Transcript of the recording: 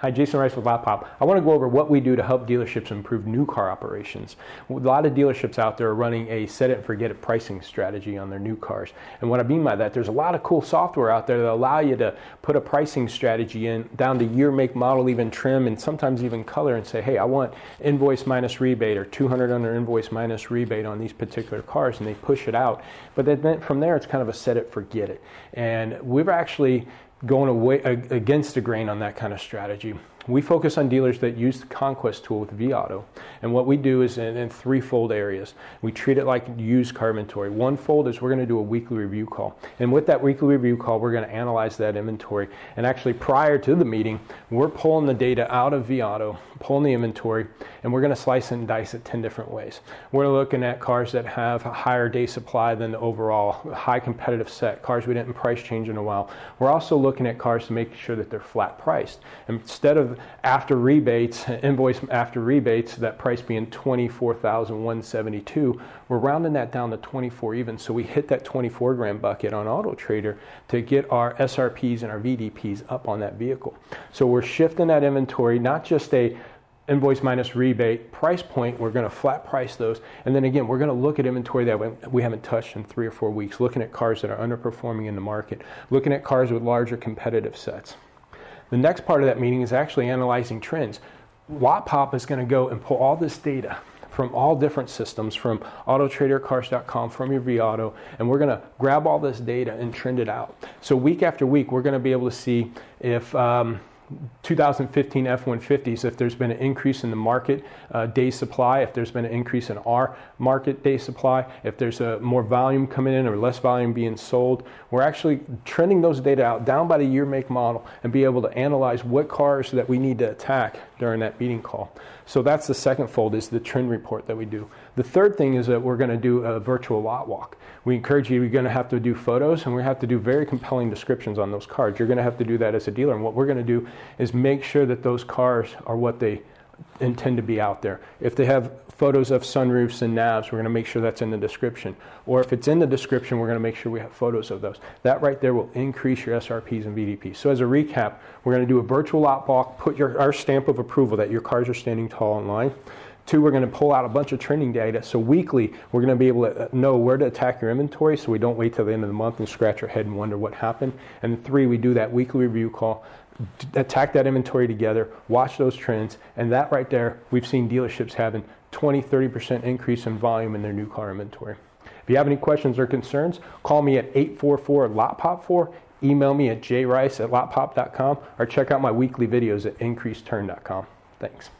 Hi, Jason Rice with LotPop. I want to go over what we do to help dealerships improve new car operations. A lot of dealerships out there are running a set it and forget it pricing strategy on their new cars. And what I mean by that, there's a lot of cool software out there that allow you to put a pricing strategy in down to year, make, model, even trim, and sometimes even color and say, hey, I want invoice minus rebate or 200 under invoice minus rebate on these particular cars, and they push it out. But then from there, it's kind of a set it, forget it. And we've actually going away against the grain on that kind of strategy. We focus on dealers that use the Conquest tool with vAuto. And what we do is in, in threefold areas. We treat it like used car inventory. One fold is we're going to do a weekly review call. And with that weekly review call, we're going to analyze that inventory. And actually, prior to the meeting, we're pulling the data out of vAuto, pulling the inventory, and we're going to slice and dice it 10 different ways. We're looking at cars that have a higher day supply than the overall high competitive set, cars we didn't price change in a while. We're also looking at cars to make sure that they're flat priced. Instead of after rebates, invoice after rebates, that price being 24,172, we're rounding that down to 24 even. So we hit that 24 grand bucket on Auto Trader to get our SRPs and our VDPs up on that vehicle. So we're shifting that inventory, not just a invoice minus rebate price point we're going to flat price those and then again we're going to look at inventory that we haven't touched in three or four weeks looking at cars that are underperforming in the market looking at cars with larger competitive sets the next part of that meeting is actually analyzing trends. LotPop is going to go and pull all this data from all different systems, from AutoTraderCars.com, from your vAuto, and we're going to grab all this data and trend it out. So week after week, we're going to be able to see if um, 2015 F-150s, if there's been an increase in the market uh, day supply, if there's been an increase in our market day supply, if there's a more volume coming in or less volume being sold, we're actually trending those data out down by the year, make, model, and be able to analyze what cars that we need to attack during that meeting call. So that's the second fold is the trend report that we do. The third thing is that we're going to do a virtual lot walk. We encourage you, you're going to have to do photos and we have to do very compelling descriptions on those cars. You're going to have to do that as a dealer. And what we're going to do is make sure that those cars are what they intend to be out there. If they have photos of sunroofs and navs, we're going to make sure that's in the description. Or if it's in the description, we're going to make sure we have photos of those. That right there will increase your SRPs and VDPs. So as a recap, we're going to do a virtual lot walk, put your, our stamp of approval that your cars are standing tall in line. Two, we're going to pull out a bunch of trending data. So weekly, we're going to be able to uh, know where to attack your inventory so we don't wait till the end of the month and scratch our head and wonder what happened. And three, we do that weekly review call, attack that inventory together, watch those trends, and that right there, we've seen dealerships having 20, 30% increase in volume in their new car inventory. If you have any questions or concerns, call me at 844 LOTPOP4, email me at jrice at lotpop.com, or check out my weekly videos at increaseturn.com. Thanks.